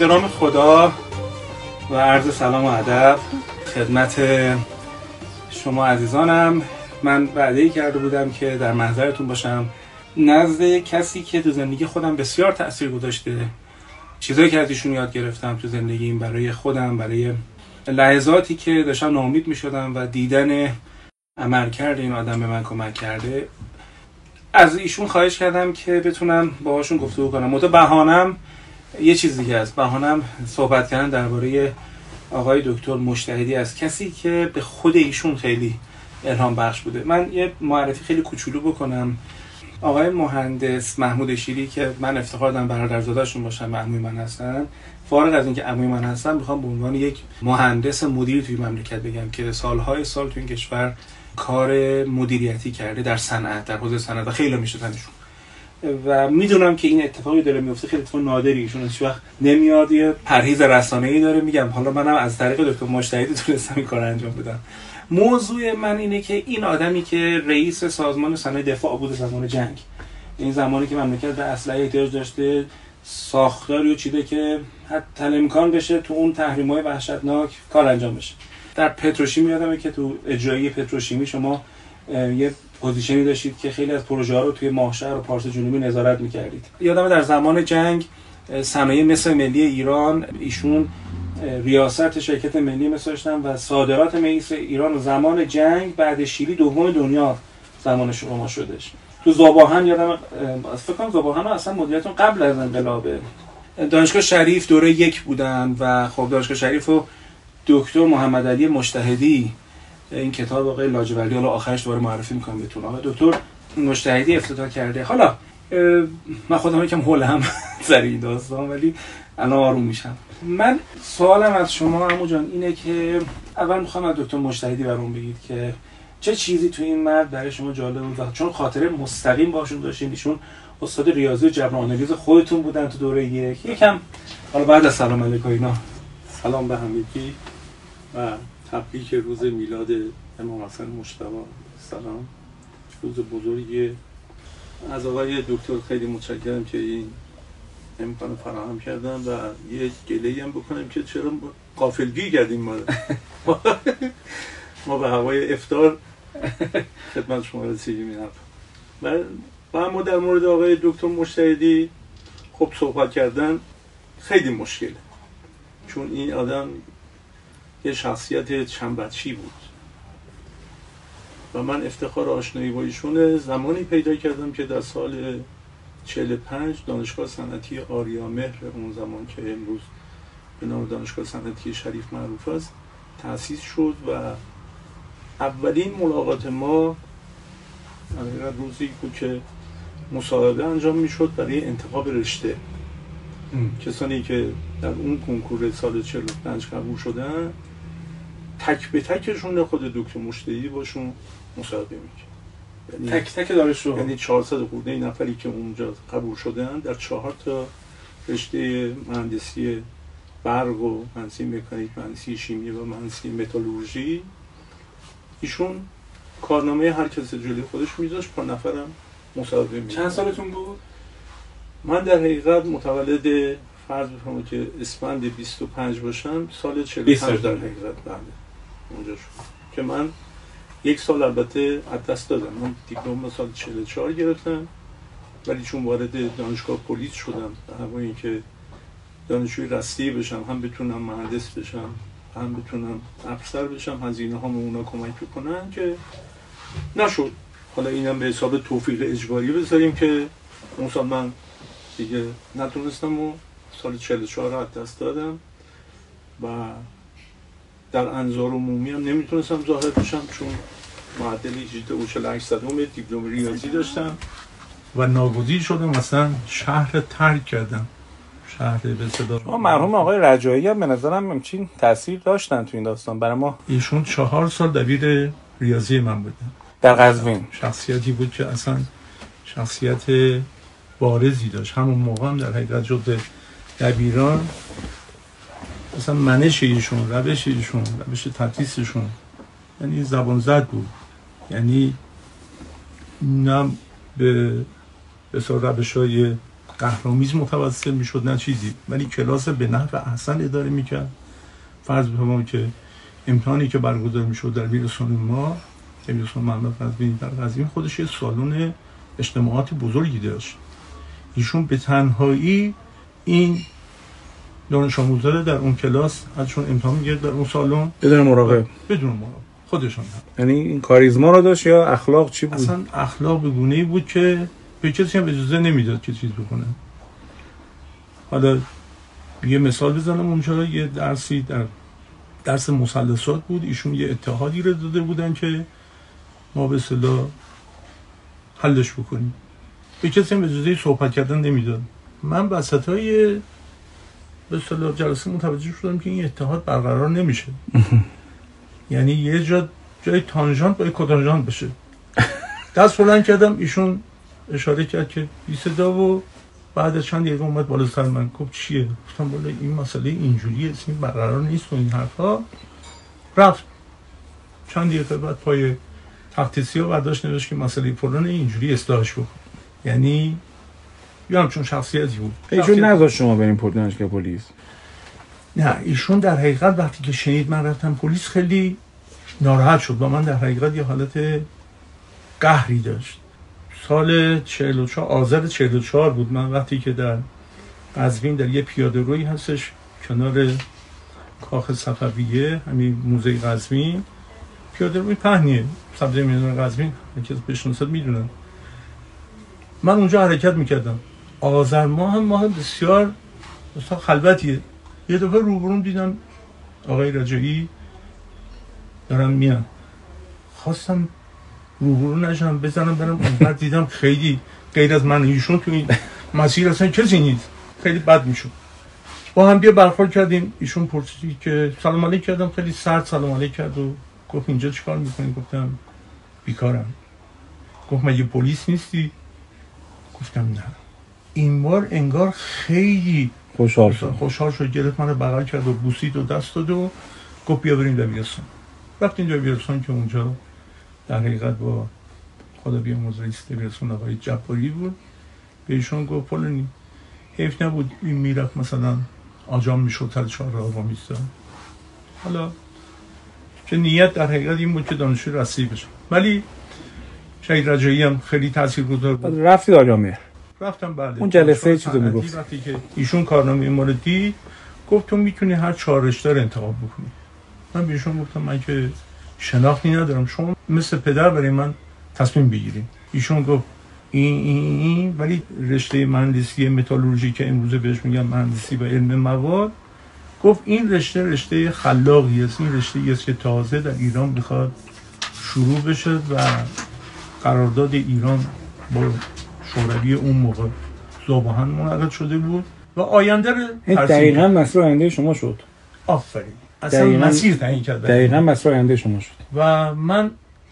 به نام خدا و عرض سلام و ادب خدمت شما عزیزانم. من وعده کرده بودم که در محضرتون باشم. نزد کسی که تو زندگی خودم بسیار تاثیر گذاشته. چیزایی که از ایشون یاد گرفتم تو زندگیم برای خودم برای لحظاتی که داشتم ناامید می شدم و دیدن عمل کرده این آدم به من کمک کرده. از ایشون خواهش کردم که بتونم باهاشون گفتگو کنم. متو بهانم یه چیز دیگه است. بهانم صحبت کردن درباره آقای دکتر مشتهدی از کسی که به خود ایشون خیلی الهام بخش بوده. من یه معرفی خیلی کوچولو بکنم. آقای مهندس محمود شیری که من افتخار دارم برادرزادهشون باشم معموی من هستن. فارغ از اینکه عموی من هستم می‌خوام به عنوان یک مهندس مدیر توی مملکت بگم که سالهای سال توی این کشور کار مدیریتی کرده در صنعت در حوزه صنعت و خیلی میشناسنشون و می‌دونم که این اتفاقی داره میفته خیلی اتفاق نادری. ایشون هیچ وقت نمیاد. یه پرهیز رسانه‌ای داره. میگم حالا منم از طریق دکتر مجتهدی تونستم این کار انجام بدم. موضوع من اینه که این آدمی که رئیس سازمان صنایع دفاع بود زمان جنگ. این زمانی که مملکت به اسلحه احتیاج داشته ساختاری و چیده که حتی امکان بشه تو اون تحریم های وحشتناک کار انجام بشه. در پتروشیمی یادمه که تو اجرایی پتروشیمی شما یه position ی داشتید که خیلی از پروژه ها رو توی ماهشهر و پارس جنوبی نظارت می‌کردید. یادمه در زمان جنگ صنایع مس ملی ایران ایشون ریاست شرکت ملی مس داشتن و صادرات مس ایران زمان جنگ بعد شیلی دوم دنیا زمان شما شدش. تو ذوب آهن یادم فکر کنم ذوب آهن اصلا مدیریتون قبل از انقلابه. دانشگاه شریف دوره یک بودن و خب دانشگاه شریف و دکتر محمد علی مشتهدی این کتاب آقای لاجوردی حالا آخرش دوباره معرفی می‌کنم بهتون. آقای دکتر مشتهدی افتتاح کرده. حالا من خودم یکم هول هم سر این داستان ولی الان آروم میشم. من سوالم از شما عمو جان اینه که اول می‌خوام از دکتر مشتهدی برام بگید که چه چیزی تو این مرد برای شما جالب بود؟ چون خاطره مستقیم باشون داشتین ایشون استاد ریاضی و جبر آنالیز خودتون بودن تو دوره یک. یکم حالا بعد از سلام علیکم اینا. سلام به همگی. و تبریک روز میلاد امام حسن مجتبی سلام. روز بزرگی. از آقای دکتر خیلی متشکرم که این امکان فراهم کردن و یه گله هم بکنم که چرا قافلگی کردیم ما ما به هوای افتار خدمت شما رسیدیم این و و ما در مورد آقای دکتر مشتهدی خب صحبت کردن خیلی مشکله. چون این آدم یه شخصیت چنبچی بود. و من افتخار آشنایی با ایشون زمانی پیدا کردم که در سال 45 دانشگاه صنعتی آریامهر اون زمان که امروز به نام دانشگاه صنعتی شریف معروف است تأسیس شد و اولین ملاقات ما روزی بود که مصاحبه انجام می‌شد برای انتخاب رشته. کسانی که در اون کنکور سال 45 قبول شدن تک به تکشون خود دکتر مشتهی باشون مصاحبه می‌کرد یعنی تک تک دانشجو. یعنی 400 خورده نفری که اونجا قبول شدن در چهار تا رشته مهندسی برق و مهندسی مکانیک مهندسی شیمی و مهندسی متالورژی. ایشون کارنامه هر کس جلوی خودش میذاشت پر نفرم مصاحبه چند سالتون بود؟ من در حقیقت متولد فرض بفرمایید که اسفند 25 باشم سال 45 در حقیقت بله اونجا شد. که من یک سال البته از دادم. من دیپلم سال 44 گرفتم ولی چون وارد دانشگاه پلیس شدم همون اینکه دانشجوی رستی بشم هم بتونم مهندس بشم هم بتونم افسر بشم هزینه ها اونا کمک بکنن که نشد. حالا اینم به حساب توفیق اجباری بذاریم که اون سال من دیگه نتونستم و سال 44 از دست دادم و در انظار عمومی هم نمی‌تونستم ظاهر بشم چون معدل 18 و 48 صدم دیپلم ریاضی داشتم و ناگزیر شدم مثلا شهر ترک کردم. شهر به صدا مرحوم آقای رجایی هم به نظرم همچین تاثیر داشتن تو این داستان. برای ما ایشون چهار سال دبیر ریاضی من بودن. در قزوین. شخصیتی بود که اصلا شخصیت بارزی داشت. همون موقع هم در حقیقت جد دبیران اصلا منش ایشون روش ایشون روش تدریسشون. یعنی زبان زد بود. یعنی نه به به روش های قهرامیز متوسل می‌شد نه چیزی. ولی کلاس به نحو احسن اداره می‌کرد. فرض بفرمایید که امتحانی که برگزار می‌شد در بیرسان ما بیرسان محمد قزوینی در قزوین خودش یه سالن اجتماعات بزرگی داشت. ایشون به تنهایی این دانش آموزا در اون کلاس ازشون امتحان میگرد در اون سالن. بدون مراقب. بدون مراقب. خودشون هم. یعنی این کاریزما رو داشت یا اخلاق چی بود؟ اصلا اخلاق به گونه ای بود که به کسی هم اجازه نمی‌داد که چیز بکنه. حالا یه مثال بزنم اونجا یه درسی در درس مثلثات بود. ایشون یه اتحادی رو داده بودن که ما به صلاح حلش بکنیم. به کسی هم اجازه صحبت کردن نمی‌داد. من وسط های به صلاح جلسه متوجه شدم که این اتحاد برقرار نمیشه. یعنی یه جا جای تانژانت با کوتانژانت بشه دست بلند کردم ایشون اشاره کرد که بی صدا و بعد چند دقیقه اومد بالا سر من. گفت چیه؟ گفتم بالا این مسئله اینجوریه این برقرار نیست و این حرفا. رفت. چند دقیقه بعد پای تخت سیاه برداشت نوشت که مسئله فلان اینجوری اصلاحش بکن. یعنی یا همچون شخصیتی بود. ایشون نذاشت شما بریم دانشگاه پلیس. نه ایشون در حقیقت وقتی که شنید من رفتم پلیس خیلی ناراحت شد. و من در حقیقت یه حالت قهری داشت. سال 44 آذر 44 بود. من وقتی که در قزوین در یه پیاده روی هستش کنار کاخ صفویه همین موزه قزوین. پیاده روی پهنیه. سبزه میدان قزوین؟ یکی از بشناسد می‌دونن. من اونجا حرکت می‌کردم. آذر ماه هم ماه بسیار مثلا خلوتیه. یه دفعه روبروم دیدم آقای رجایی دارم میان. خواستم روبرو نشم بزنم برم اونور دیدم خیلی غیر از من. ایشون تو این مسیر اصلا کسی نیست. خیلی بد می‌شد. با هم بیا برخورد کردیم. ایشون پرسید که سلام علیک کردم. خیلی سرد سلام علیک کرد و گفت اینجا چیکار می‌کنی؟ گفتم بیکارم. گفت مگه پلیس نیستی؟ گفتم نه. این بار انگار خیلی خوشحال شد. خوشحال شد گرفت من بغل کرد و بوسید و دست داد و گفت بیا بریم دبیرستان. رفتیم دبیرستان که اونجا در حقیقت با خدا بیامرز رئیس دبیرستان آقای جباری بود. به ایشون گفت فلانی حیف نبود. این می‌رفت مثلا آجام می‌شد سر چهار راه با میستاد حالا که نیت در حقیقت این بود که دانشجو رسی بشه ولی شهید رجایی هم خیلی تاثیرگذار بود. رفتی آجامه رفتم بله اون جلسه چیزو صنعتی می‌گفت. وقتی که ایشون کارنامه ما رو دید گفت تو می‌تونی هر چهار رشته رو انتخاب بکنی. من به ایشون گفتم من که شناختی ندارم. شما مثل پدر برای من تصمیم بگیریم ایشون گفت این این این ولی رشته مهندسی متالورژی که امروزه بهش میگن مهندسی و علم مواد گفت این رشته رشته خلاقی است این رشته است که تازه در ایران می‌خواد شروع بشه و قرارداد ایران با شوروی اون موقع زبان منعقد شده بود و آینده رو دقیقا. مسئله آینده شما شد آفرین اصلا دقیقاً- مسیر تعیین کرد دقیقا. مسئله آینده شما شد و من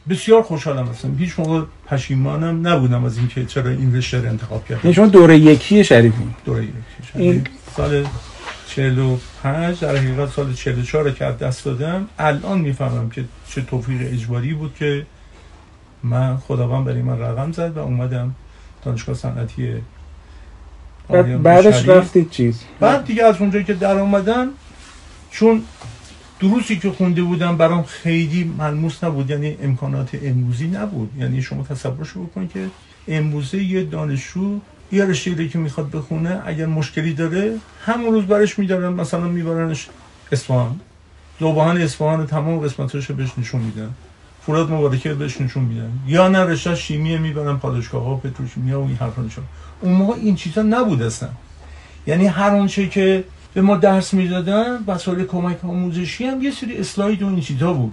بسیار خوشحالم هستم هیچ موقع پشیمانم نبودم از اینکه چرا این رشته رو انتخاب کردم شما دوره یکی شریفی دوره یک. این- سال 45 در حقیقت سال 44 رو که دست دادم الان می‌فهمم که چه توفیق اجباری بود که من خداوند برای من رقم زد و اومدم دانشگاه صنعتی بعد بعدش. رفتید چیز؟ بعد دیگه از اونجایی که در آمدم چون دروسی که خونده بودم برام خیلی ملموس نبود یعنی امکانات امروزی نبود. یعنی شما تصورشو بکن که امروزه یه دانشجو یه رشته رو که می‌خواد بخونه اگر مشکلی داره همون روز برش میدارن مثلا میبرنش اصفهان. زبان اصفهان تمام قسمتش رو بهش نشون میدن. فولاد مبارکه بهش نشون میدن. یا نه رشته شیمی می‌برن پاداشگاه ها پتروشیمیا و این حرفا اون موقع این چیزا نبود اصلا. یعنی هر آنچه که به ما درس می‌دادن وسایل کمک آموزشی هم یه سری اسلاید و این چیزا بود.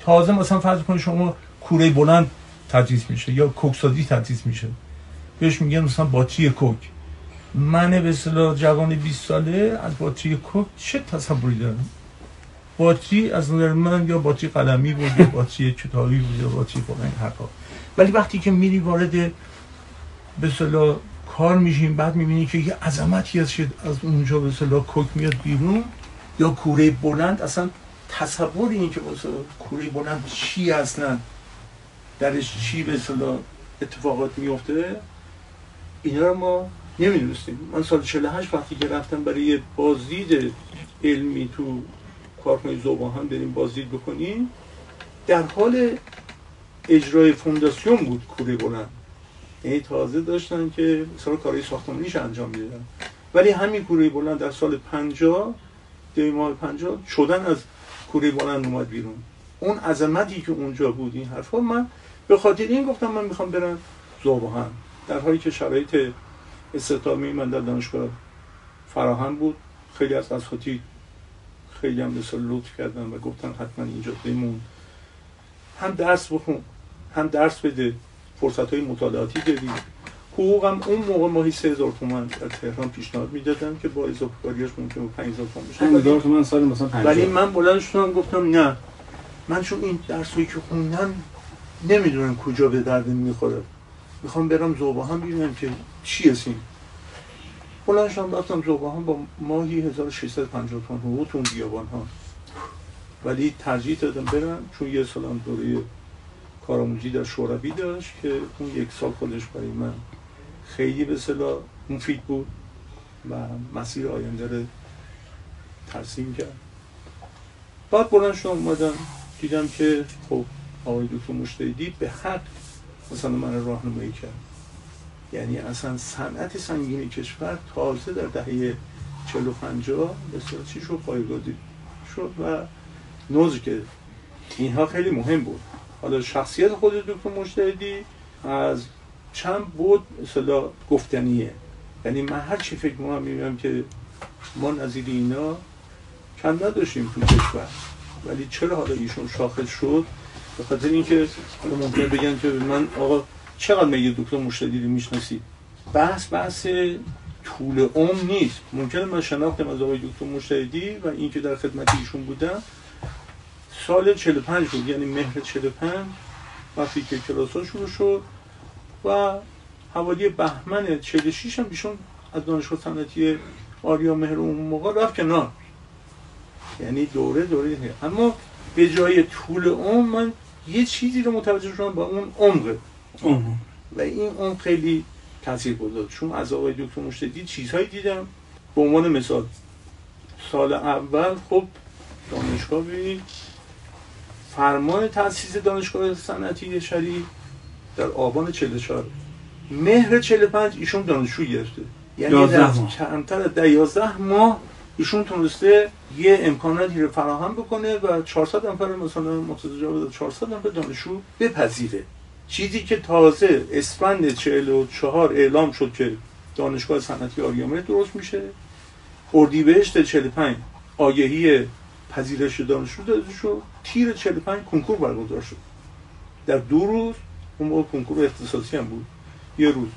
تازه مثلا فرض کنید شما کوره بلند تدریس میشه یا کوکسازی تدریس میشه. بهش میگن مثلا باتری کوک. من به اصطلاح جوان 20 ساله از باتری کوک چه تصوری دارم؟ باتری از نظر من یا باتری قلمی بود یا باتری کتابی بود یا باتری فلان این حرفا. ولی وقتی که میری وارد به اصطلاح کار میشیم بعد می‌بینی که یه عظمتی هست که از اونجا به اصطلاح کوک میاد بیرون یا کوره بلند. اصلا تصور این که واسه کوره بلند چی اصلا درش چی به اصطلاح اتفاقات میفته اینا رو ما نمی‌دونستیم. من سال 48 وقتی که رفتم برای بازدید علمی تو کارخانه زوباهن بریم بازدید بکنیم. در حال اجرای فونداسیون بود کوره بلند. یعنی تازه داشتن که مثلا کارهای ساختمانیش انجام می‌دادن ولی همین کوره بلند در سال 50 دی ماه 50 شدن از کوره بلند اومد بیرون. اون عظمتی که اونجا بود این حرفا من به خاطر این گفتم من می‌خوام برم زوباهن. در حالی که شرایط استخدامی من در دانشگاه فراهم بود. خیلی از اساتید خیلی هم مثل لطف کردن و گفتن حتما اینجا بمون. هم درس بخون هم درس بده فرصت های مطالعاتی دادی حقوقم اون موقع ماهی سه هزار تومن در تهران پیشنهاد می‌دادن که با اضافه کاریاش ممکن بود 5000 تومن بشه. هزار تومن سال مثلا 50 ولی من بلند شدم گفتم نه. من چون این درسایی که خوندم نمی‌دونم کجا به درد می‌خوره. می‌خوام برم زوباهن ببینم که چی هستیم بلند شدم رفتم زوباهن با ماهی 1650 تومن حقوق تو بیابان ها ولی ترجیح دادم برم چون یه سالم دوره کارآموزی در شوروی داشت که اون یک سال خودش برای من خیلی به صلاح مفید بود و مسیر آینده رو ترسیم کرد. بعد بلند شدم اومدم دیدم که خب آقای دکتر مشتهدی به حق مثلا من راهنمایی کرد. یعنی اصلا صنعت سنگین کشور تازه در دهه 40 و 50 به چی شد پایگذاری شد و نوز که اینها خیلی مهم بود. حالا شخصیت خود دکتر مجتهدی از چند بود مثلا گفتنیه. یعنی من هر چی فکر می‌کنم می‌بینم که ما نظیر اینا کم نداشتیم تو کشور. ولی چرا حالا ایشون شاخص شد؟ به خاطر اینکه ممکن بگن که من آقا چقدر میگه دکتر مشتهدی رو می‌شناسید بحث بحث طول عمر نیست. ممکنه من شناختم از آقای دکتر مشتهدی و اینکه در خدمت ایشون بودم. سال 45 بود یعنی مهر 45 وقتی که کلاس ها شروع شد و حوالی بهمن 46 هم ایشون از دانشگاه صنعتی آریا مهر اون موقع رفت کنار. یعنی دوره دوره اما به جای طول عمر من یه چیزی رو متوجه شدم با اون عمق و این اون خیلی تاثیر گذاشت چون از آقای دکتر مشتدی چیزهایی دیدم. به عنوان مثال سال اول خب دانشگاه ببینید. فرمان تاسیس دانشگاه صنعتی شری در آبان 44 مهر 45 ایشون دانشجو گرفته. یعنی در کمتر از 11 ماه ایشون تونسته یه امکاناتی رو فراهم بکنه و 400 نفر مثلا متوجه 400 نفر دانشجو بپذیره. چیزی که تازه اسفند 44 اعلام شد که دانشگاه صنعتی آریامه درست میشه. اردیبهشت 45 آگهی پذیرش دانشجو داده شد. تیر 45 کنکور برگزار شد. در دو روز اون موقع کنکور اختصاصی هم بود. یه روز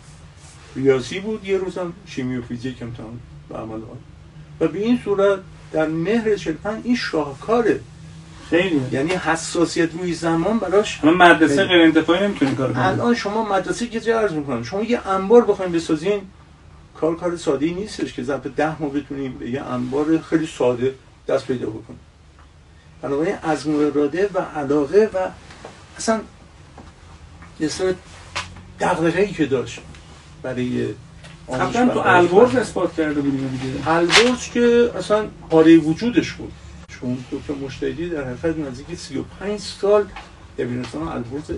ریاضی بود یه روز هم شیمی و فیزیک امتحان و عمل و به این صورت در مهر 45 این شاهکاره خیلی. یعنی حساسیت روی زمان براش من مدرسه غیر انتفاعی نمی‌تونی کار کنی. الان شما مدرسه که چه عرض می‌کنم. شما یه انبار بخواید بسازین کار کار ساده ای نیستش که ظرف ده ما بتونیم به یه انبار خیلی ساده دست پیدا بکنیم بنابراین از اراده و علاقه و اصلا یه سر دقدقه که داشت برای قبلا تو البرز اثبات کرده بودیم دیگه. البرز که اصلا پاره وجودش بود. چون دکتر مشتهدی در حقیقت نزدیک 35 سال دبیرستان البرز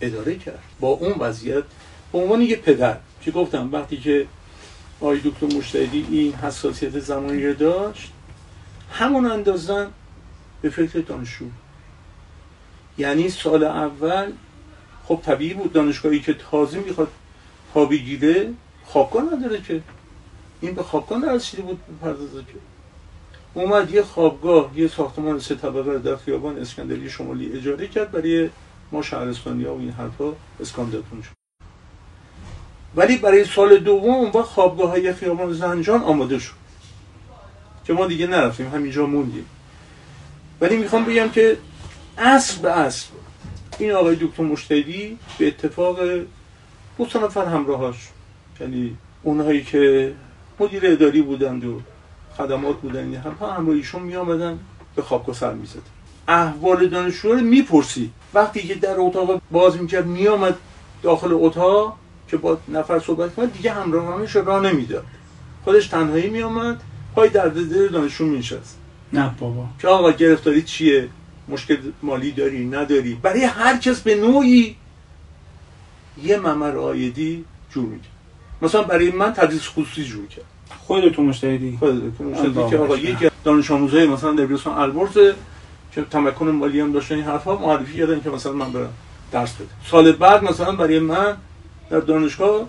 اداره کرد. با اون وضعیت به عنوان یه پدر که گفتم وقتی که آقای دکتر مشتهدی این حساسیت زمانی رو داشت همون اندازن به فکر دانشجو. یعنی سال اول خب طبیعی بود دانشگاهی که تازه می‌خواد پا بگیره خوابگاه نداره که. این به خوابگاه نرسیده بود پردازه که. اومد یه خوابگاه یه ساختمان سه طبقه در خیابان اسکندری شمالی اجاره کرد برای ما شهرستانی ها و این حرفا اسکاندرتون شد. ولی برای سال دوم با خوابگاه های خیابان زنجان آماده شد. که ما دیگه نرفتیم همینجا موندیم. ولی می‌خوام بگم که اصل به اصل این آقای دکتر مشتهدی به اتفاق دو نفر همراهاش یعنی اونهایی که مدیر اداری بودند و خدمات بودن این همه همراه ایشون می آمدن به خوابگاه سر می زد احوال دانشجو رو می‌پرسی. وقتی که در اتاق باز می‌کرد میآمد داخل اتاق که با نفر صحبت کنه دیگه همراهانش را نمی‌داد. خودش تنهایی می آمد پای درد دل دانشجو مینشست. نه بابا. که آقا گرفتاری چیه؟ مشکل مالی داری؟ نداری؟ برای هر کس به نوعی یه ممر عایدی جور می‌کرد. مثلا برای من تدریس خصوصی جور کرد خودت تو مجتهدی خودت تو مجتهدی الله که آقا. یکی از دانش آموزای مثلا دبیرستان البرز که تمکن مالی هم داشتن این حرفا معرفی کردن که مثلا من برم درس بدم سال بعد مثلا برای من در دانشگاه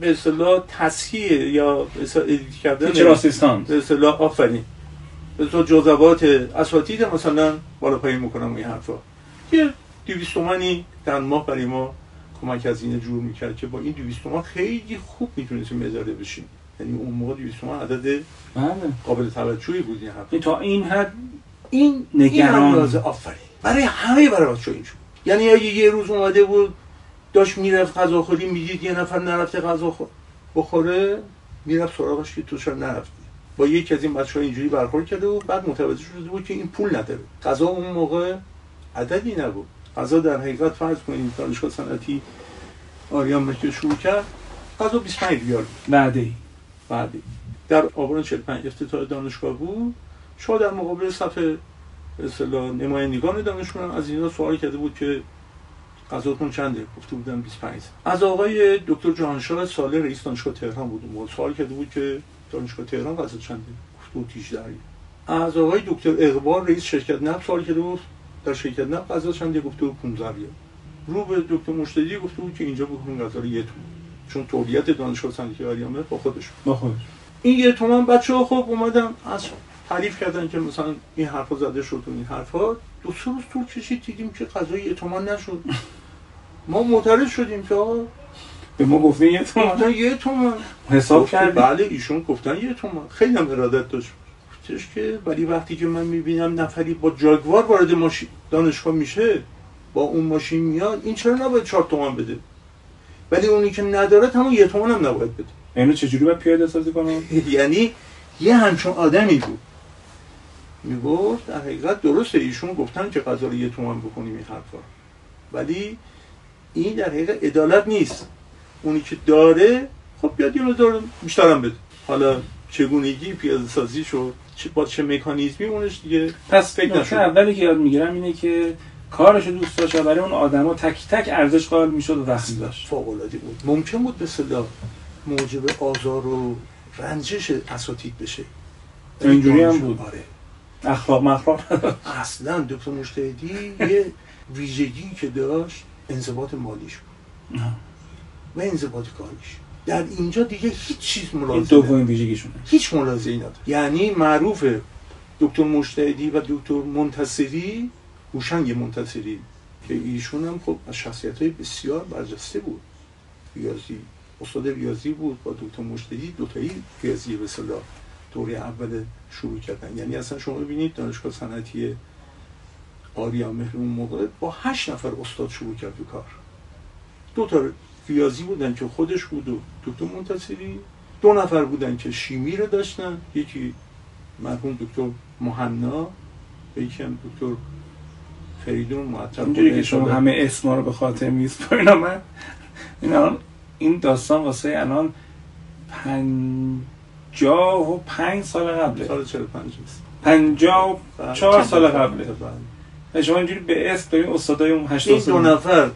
به اصطلاح تصحیح یا به اصطلاح edit کردن teacher assistant به اصطلاح آفرین. به اصطلاح جزوات اساتید مثلا بالا پایین می‌کنم این حرفا. یه 200 تومانی در ماه برای ما کمک هزینه جور می‌کرد که با این 200 تومان خیلی خوب می‌تونستیم اداره بشیم. یعنی اون موقع 200 تومان عدد بله. قابل توجهی بود این این تا این حد این نگران. این آفرین. برای همه برای بچه‌ها اینجور یعنی اگه یه روز اومده بود داشت می‌رفت غذاخوری می‌دید یه نفر نرفته غذا خور- بخوره می‌رفت سراغش که تو چرا نرفتی با یکی از این بچه ها اینجوری برخورد کرده بود بعد متوجه شده بود که این پول نداره. غذا اون موقع عددی نبود. غذا در حقیقت فرض کنید دانشگاه صنعتی آریان که شروع کرد. غذا 25 ریال. بعدی. بعدی. در آبان 45 افتتاح دانشگاه بود. شما در مقابل صفحه اصطلاح نمایندگان دانشگاه از اینا سوال کرده بود که غذاتون چنده؟ گفته بودن 25 از آقای دکتر جهانشاه ساله رئیس دانشگاه تهران بود. سوال کرده بود که دانشگاه تهران غذا چنده؟ گفته بود 18 ریال از آقای دکتر اقبال رئیس شرکت نفت سوال کرده بود. در شرکت نفت غذا چنده؟ گفته بود 15 ریال. رو به دکتر مشتدی گفته بود که اینجا بکنین غذا رو یه تومن چون تولیت دانشگاه صنعتی آریامه با خودش. با خودش. این یه تومن بچه ها خب اومدن از تعریف کردن که مثلا این حرفا زده شد و این حرفا. دو سه روز طول کشید دیدیم که غذای یه تومن نشد. ما معترض شدیم که آقا به ما گفته یه تو گفتن یه تومن. حساب گفت که کردی؟ بله ایشون گفتن یه تومن. خیلی هم ارادت داشت. گفتش که ولی وقتی که من می‌بینم نفری با جاگوار وارد ماشین دانشگاه میشه با اون ماشین میاد این چرا نباید چهار تومن بده؟ ولی اونی که نداره همون یه تومن هم نباید بده. اینو چجوری باید پیاده سازی کنم؟ یعنی یه همچون آدمی بود. می‌گفت در حقیقت درسته ایشون گفتن که غذا رو یه تومن بکنیم این حرفا. ولی این در حقیقت عدالت نیست. اونی که داره خب بیاد یه مقدار بیشتر هم بده. حالا چگونگی پیاده سازی شد با چه مکانیزمی اونش دیگه پس فکر نشد. اولی که یاد می‌گیرم اینه که کارش دوست داشت و برای اون آدما تک تک ارزش قائل می‌شد و وقت داشت فوق العاده بود. ممکن بود به صدا موجب آزار و رنجش اساتید بشه. اینجوری هم بود. آره. اخلاق مخلاق اصلا دکتر مجتهدی یه ویژگی که داشت انضباط مالیش بود. و انضباط کاریش. در اینجا دیگه هیچ چیز ملاحظه دومین ویژگیشونه. هیچ ملاحظه‌ای نداره یعنی معروفه دکتر مجتهدی و دکتر منتصری هوشنگ منتصری که ایشون هم خب از شخصیت های بسیار برجسته بود. ریاضی استاد ریاضی بود با دکتر مجتهدی دوتایی ریاضی به اصطلاح دوره اول شروع کردن. یعنی اصلا شما ببینید دانشگاه صنعتی آریا مهر اون موقع با هشت نفر استاد شروع کرد به کار. دو تا ریاضی بودن که خودش بود و دکتر منتصری دو نفر بودن که شیمی رو داشتن. یکی مرحوم دکتر مهنا یکی هم دکتر فریدون معطل اینجوری که شما همه اسما رو به خاطر میسپارین من این الان این داستان واسه الان پنجاه و پنج سال قبله. سال 45 است. پنجاه و بله. چهار سال قبله. بله. و شما اینجوری به اسم دارین استادای اون این هشتاد دو نفر.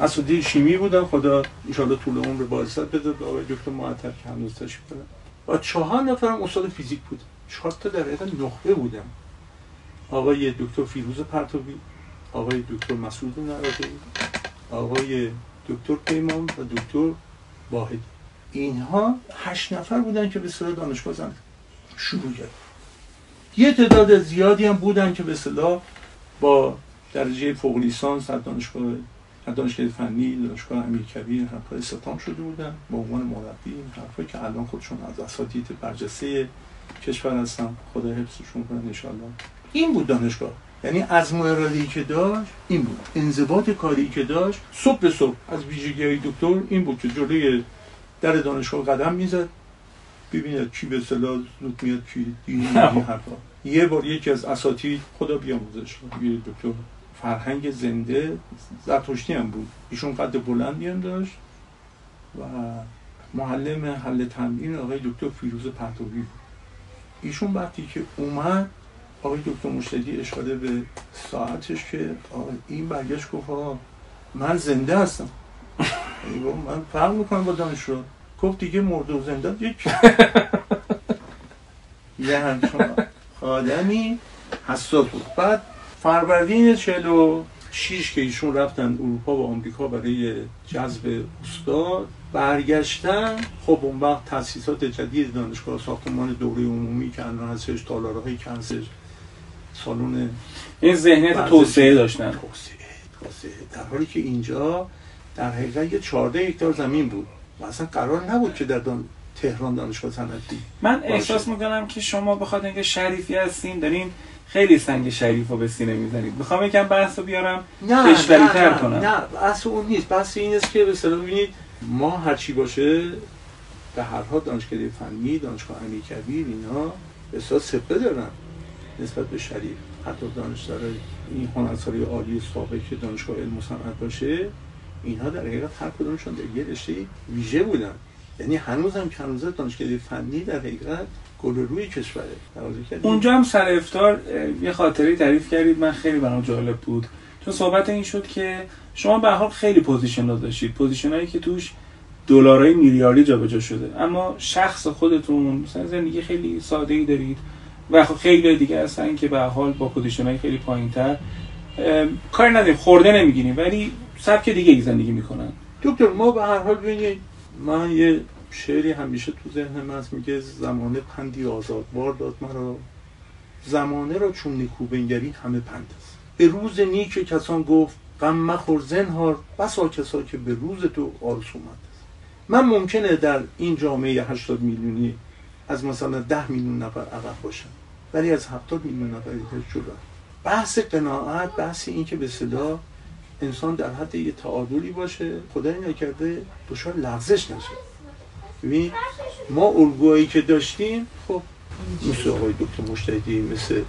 اساتید شیمی بودن خدا انشالله طول عمر بازست بده. به آقای دکتر معطل که هنوز تشریف دارن. و چهار نفر هم استاد فیزیک بود چهار تا در نخبه بودن. آقای دکتر فیروز پرتوی آقای دکتر مسعود نرادی آقای دکتر پیمان و دکتر واحد اینها هشت نفر بودن که به اصطلاح دانشگاه زن شروع کرد. یه تعداد زیادی هم بودن که به اصطلاح با درجه فوق لیسانس از دانشگاه از دانشگاه فنی دانشگاه امیرکبیر حرفا استخدام شده بودن. به عنوان مربی این حرفا که الان خودشون از اساتید برجسته کشور هستن. خدا حفظشون کنه انشالله این بود دانشگاه. یعنی از اراده‌ای که داشت این بود. انضباط کاری که داشت صبح به صبح از ویژگی دکتر این بود که جلوی در دانشگاه قدم می‌زد ببیند کی به اصطلاح زود میاد میاد این حرفا. یه بار یکی از اساتید خدا بیاموزش یه دکتر فرهنگ زنده زرتشتی هم بود. ایشون قد بلندی هم داشت و معلم حل تمرین آقای دکتر فیروز پهلوی بود. ایشون وقتی که اومد آقای دکتر مشتدی اشاره به ساعتش که این برگشت گفت من زنده هستم. من فرق می‌کنم با دانشجو. گفت دیگه مرد و زنده یک یه همچون آدمی حساس بود. بعد فروردین چلو شیش که ایشون رفتن اروپا و آمریکا برای جذب استاد برگشتن خب اون وقت تاسیسات جدید دانشگاه ساختمان دوره عمومی که الان هستش تالارهای کنسر سالن این ذهنیت توسعه داشتن. توسعه توسعه. در حالی که اینجا در حقیقت یه 14 هکتار زمین بود و اصلا قرار نبود که در دان... تهران دانشگاه صنعتی من احساس می‌کنم که شما بخاطر اینکه شریفی هستین دارین خیلی سنگ شریف رو به سینه می‌زنید. می‌خوام یکم بحث رو بیارم کشوری تر کنم. نه بحث اون نیست. بحث این است که به ببینید ما هرچی باشه به هر حال دانشگاه فنی دانشگاه امیرکبیر اینا احساس سپه دارن. نسبت به شریف حتی دانشگاه این هنرسازی عالی سابق که دانشگاه علم و صنعت باشه اینها در حقیقت هر کدومشون در یه رشته ویژه بودن. یعنی هنوز هم که هنوز دانشگاه فنی در حقیقت گل روی کشوره. اونجا هم سر افطار یه خاطری تعریف کردید من خیلی برام جالب بود. چون صحبت این شد که شما به حال خیلی position داشتید. position هایی که توش دلارای میلیاردی جابجا شده. اما شخص خودتون مثلا زندگی خیلی ساده ای دارید. و خیلی دیگه هستن که به حال با position های خیلی پایینتر. کار نداریم خورده نمی‌گیریم ولی سبک دیگه ای زندگی می‌کنن. دکتر ما به هر حال ببینید من یه شعری همیشه تو ذهن من میگه زمانه پندی آزادوار داد مرا. زمانه را چون نیکو بنگری همه پند است. به روز نیک کسان گفت غم مخور زنهار. بسا کسا که به روز تو آرس اومد. من ممکنه در این جامعه 80 میلیونی از مثلا 10 میلیون نفر عقب باشم. ولی از 70 میلیون نفر دیگه جلو بحث قناعت بحث این که به صدا انسان در حد یه تعادلی باشه خدای نکرده دچار لغزش نشه. ببین ما الگوهایی که داشتیم خب مثل آقای دکتر مشتهدی مثل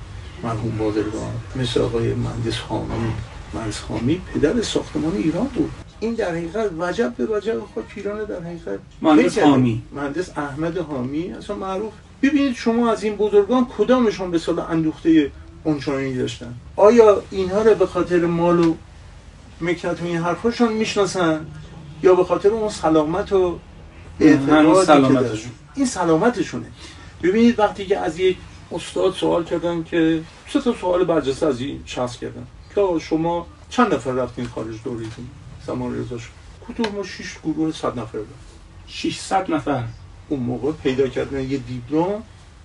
مرحوم بازرگان مثل آقای مهندس حامی مهندس حامی پدر ساختمان ایران بود. این در حقیقت وجب به وجب خود پیران در حقیقت. مهندس حامی مهندس احمد حامی اصلا معروف. ببینید شما از این بزرگان کدامشون به سال اندوخته اونچنانی داشتن؟ آیا اینها رو به خاطر مال و مکنت و این حرفاشون می‌شناسن؟ یا به خاطر اون سلامت و این سلامتشونه. ببینید وقتی که از یک استاد سوال کردن که سه تا سوال برجسته از این شخص کردن که شما چند نفر رفتین خارج دوریتون زمان رضا شد کدوم ما شش گروه صد نفر؟ بود 600 نفر. اون موقع پیدا کردن یه دیپلم.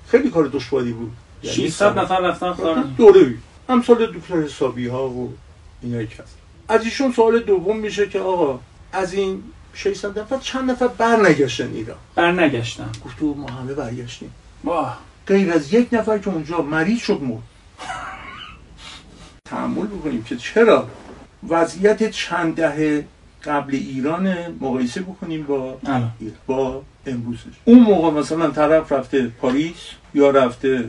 خیلی کار دشواری بود. 600 یعنی نفر رفتن خارج. دوره. همسال دکتر حسابی ها و اینایی که هست. از ایشون سوال دوم میشه که آقا از این 600 نفر چند نفر برنگشتن ایران؟ برنگشتن. گفتو ما همه برگشتیم. واه. غیر از یک نفر که اونجا مریض شد مرد. تحمل بکنیم که چرا؟ وضعیت چند دهه قبل ایران مقایسه بکنیم با با امروزش. اون موقع مثلا طرف رفته پاریس یا رفته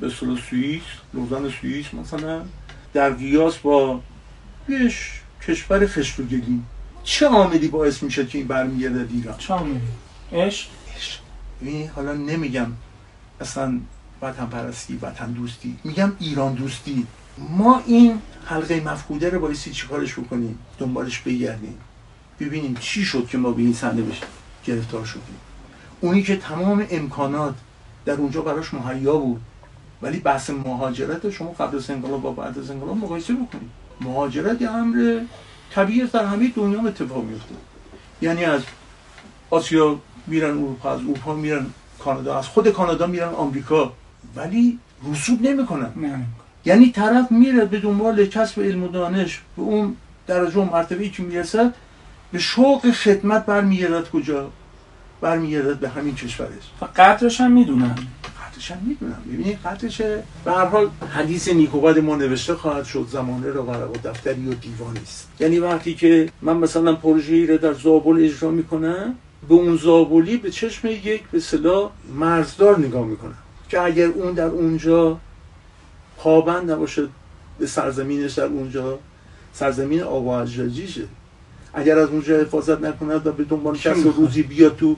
به سوئیس لوزان سوئیس مثلا در قیاس با یه کشور خشتوگلی. چه عاملی باعث میشه که این برمیگرده ایران؟ چه عاملی؟ عشق؟ این حالا نمیگم اصلا وطن پرستی وطن دوستی. میگم ایران دوستی. ما این حلقه مفقوده رو بایستی چیکارش بکنیم؟ دنبالش بگردیم. ببینیم چی شد که ما به این صحنه بشه گرفتار شدیم. اونی که تمام امکانات در اونجا براش مهیا بود ولی بحث مهاجرت شما قبل از انقلاب با بعد از انقلاب مقایسه بکنید. مهاجرت یه امر طبیعی در همه دنیا اتفاق میفته یعنی از آسیا میرن اروپا از اروپا میرن کانادا از خود کانادا میرن آمریکا. ولی رسوب نمی‌کنن. یعنی طرف میره به دنبال کسب علم و دانش به اون درجه و مرتبه که می‌رسد به شوق خدمت برمیگردد کجا؟ برمیگردد به همین کشورش و قدرش هم می‌دونن. قدرش هم می‌دونم ببینید قدرش به هر حال حدیث نیکوبد ما نوشته خواهد شد زمانه را و دفتری و دیوانی است. یعنی وقتی که من مثلا پروژه‌ای را در زابل اجرا می‌کنم به اون زابلی به چشم یک به صدا مرزدار نگاه می‌کنم که اگر اون در اونجا پابند نباشه به سرزمینش در اونجا سرزمین آقا عجاجیشه اگر از اونجا حفاظت نکند و به دنبال کس روزی بیاد تو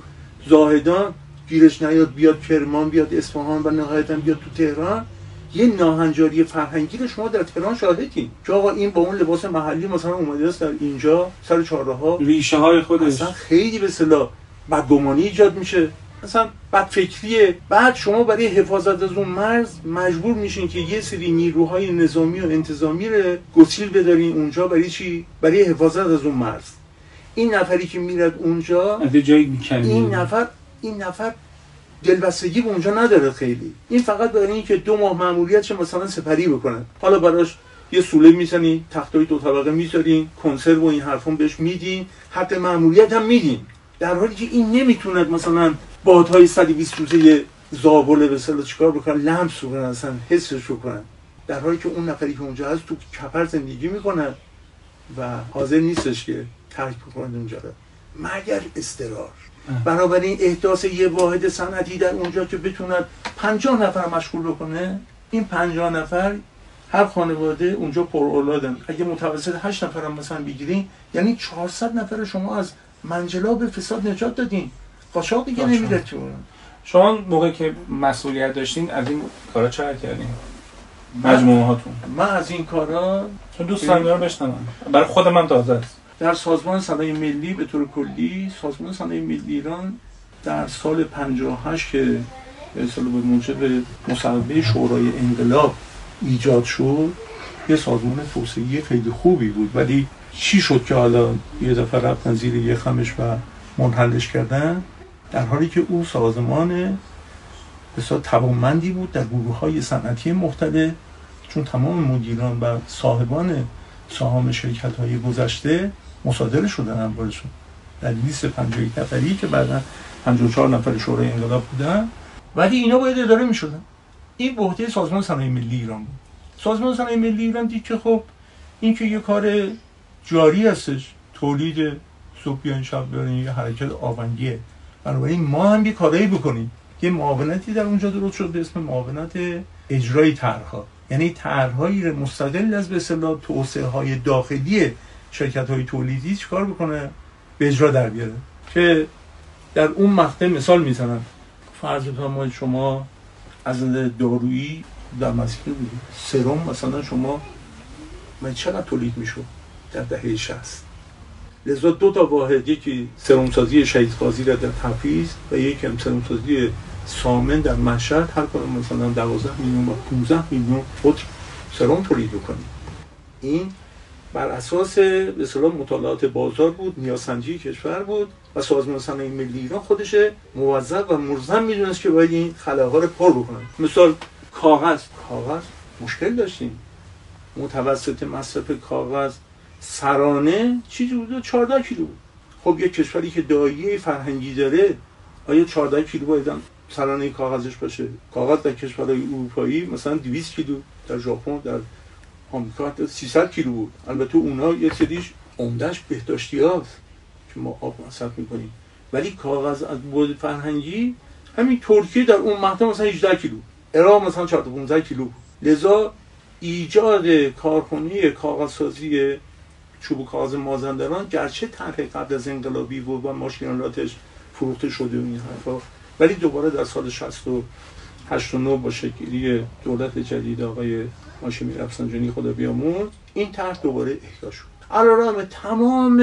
زاهدان گیرش نیاد بیاد کرمان بیاد اصفهان و نهایتا بیاد تو تهران یه ناهنجاری فرهنگی رو شما در تهران شاهدین. که آقا این با اون لباس محلی مثلا اومده است در اینجا سر چهارراه ریشه های خودش. اصلا خیلی به اصطلاح بدگمانی ایجاد میشه. مثلا بدفکریه. بعد شما برای حفاظت از اون مرز مجبور میشین که یه سری نیروهای نظامی و انتظامی رو گسیل بدارین اونجا برای چی؟ برای حفاظت از اون مرز. این نفری که میرد اونجا از جایی این نفر این نفر دلبستگی به اونجا نداره خیلی. این فقط برای اینکه دو ماه ماموریت مثلا سپری بکنن حالا براش یه سوله می‌زنین تختای دو طبقه می‌ذارین کنسرو و این حرفون بهش میدین. حق ماموریت هم میدین. در حالی که این نمی‌توند مثلا بادهای 120 روزه زابل به اصطلاح چیکار بکنن لمس کنن اصلا حسش کنن. در حالی که اون نفری که اونجا هست تو کپر زندگی می‌کنن و حاضر نیستش که ترک بکنه اونجا. رو مگر استرار. بنابراین احداث یه واحد صنعتی در اونجا که بتوند 50 نفر مشغول بکنه این 50 نفر هر خانواده اونجا پر اولادن. اگه متوسط 8 نفر هم مثلا بگیرین یعنی 400 نفر شما از منجلا به فساد نجات دادین. قاچاق دیگه نمیره تو شما موقعی که مسئولیت داشتین از این کارا چه کردین؟ مجموعه هاتون من از این کارا چون دوست دارم بشنوم برای خود من تازه است. در سازمان صنایع ملی به طور کلی سازمان صنایع ملی ایران در سال 58 که به به موجب مصوبه شورای انقلاب ایجاد شد یه سازمان توسعه خیلی خوبی بود. ولی چی شد که حالا یه دفعه رفتن زیر یه خمش و منحلش کردن؟ در حالی که او سازمان بسیار توانمندی بود در گروه های صنعتی مختلف چون تمام مدیران و صاحبان سهام شرکت های گذشته مصادره شدن انبارشون. در لیست 51 نفری که بعدا 54 نفر شورای انقلاب بودن ولی اینا باید اداره می شدن این به سازمان صنایع ملی ایران بود. سازمان صنایع ملی ایران دید که خب این که یه کار جاری هستش. تولید صبح بیان شب بیان یه حرکت آونگیه. بنابراین ما هم یه کارایی بکنیم. یه معاونتی در اونجا درست شد به اسم معاونت اجرای طرحها. یعنی طرحهایی مستقل از به اصطلاح توسعه های داخلی شرکت های تولیدی چیکار بکنه؟ به اجرا در بیاره. که در اون مقطع مثال می‌زنن فرض بفرمایید شما از دارویی در مسیر سرم مثلا شما من چقدر تولید می‌شد؟ در دهه 60 لذا دو تا واحد یکی سرمسازی شهید قاضی در تفیز و یکی هم سرمسازی سامن در مشهد. هر کدوم مثلا 12 میلیون و 15 میلیون خود سرم تولید بکنید این بر اساس به مطالعات بازار بود نیاسنجی کشور بود و سازمان صنایع ملی ایران خودش موظف و مرزم می‌دونست که باید این خلاها رو پر بکنن مثال کاغذ. کاغذ مشکل داشتیم. متوسط مصرف کاغذ سرانه چیزی بود؟ 14 کیلو بود. خب یک کشوری که دایه فرهنگی داره آیا 14 کیلو باید سرانه کاغذش باشه؟ کاغذ در کشورهای اروپایی مثلا 200 کیلو در ژاپن در آمریکا 300 کیلو بود. البته اونا یه سریش عمدهش بهداشتی هاست که ما آب مصرف می‌کنیم. ولی کاغذ از بود فرهنگی همین ترکیه در اون مقطع مثلا 18 کیلو عراق مثلا 4 15 کیلو لذا ایجاد کارخونه کاغذسازی چوب کاغذ مازندران گرچه طرح قبل از انقلابی و ماشینالاتش فروخته شده و این حرفا ولی دوباره در سال 68 و 9 با شکلی دولت جدید آقای هاشمی رفسنجانی خدا بیامون این طرح دوباره احیا شد. علارغم تمام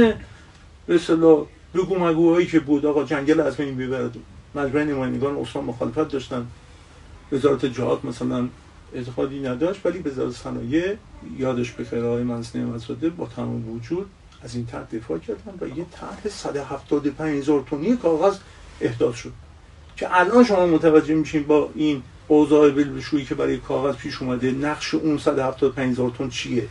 به اصطلاح بگو مگوهایی که بود آقا جنگل از بین ببرد مجمع نمایندگان استان مخالفت داشتن. وزارت جهاد مثلا اعتقادی نداشت ولی وزارت صنایع یادش به خیر آقای منصور نعمتزاده با تمام وجود از این طرح دفاع کردن و یه طرح 175 هزار تونی کاغذ احداث شد. که الان شما متوجه میشین با این اوضاع بلبشویی که برای کاغذ پیش اومده نقش اون 175 هزار تن چیه؟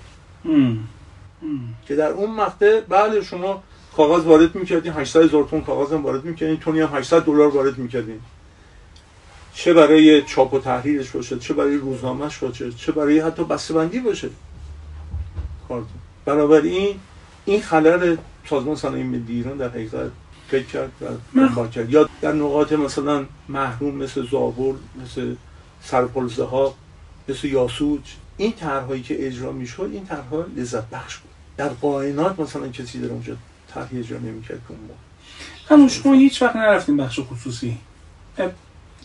که در اون مقطع بله شما کاغذ وارد می‌کردین 800 هزار تن کاغذ هم وارد می‌کردین تونی هم 800 دلار وارد می‌کردین. چه برای چاپ و تحریرش باشه چه برای روزنامهش باشه چه برای حتی بسته‌بندی باشه. بنابراین این خلل سازمان صنایع ملی ایران در حقیقت فکر کرد و کرد. یا در نقاط مثلا محروم مثل زابل مثل سرپلزه ها مثل یاسوج این طرحهایی که اجرا می‌شد این طرحها لذت بخش بود. در قائنات مثلا کسی در اونجا تحریه جا نمی‌کرد که اون همون شما هیچ وقت نرفتیم بخش خصوصی.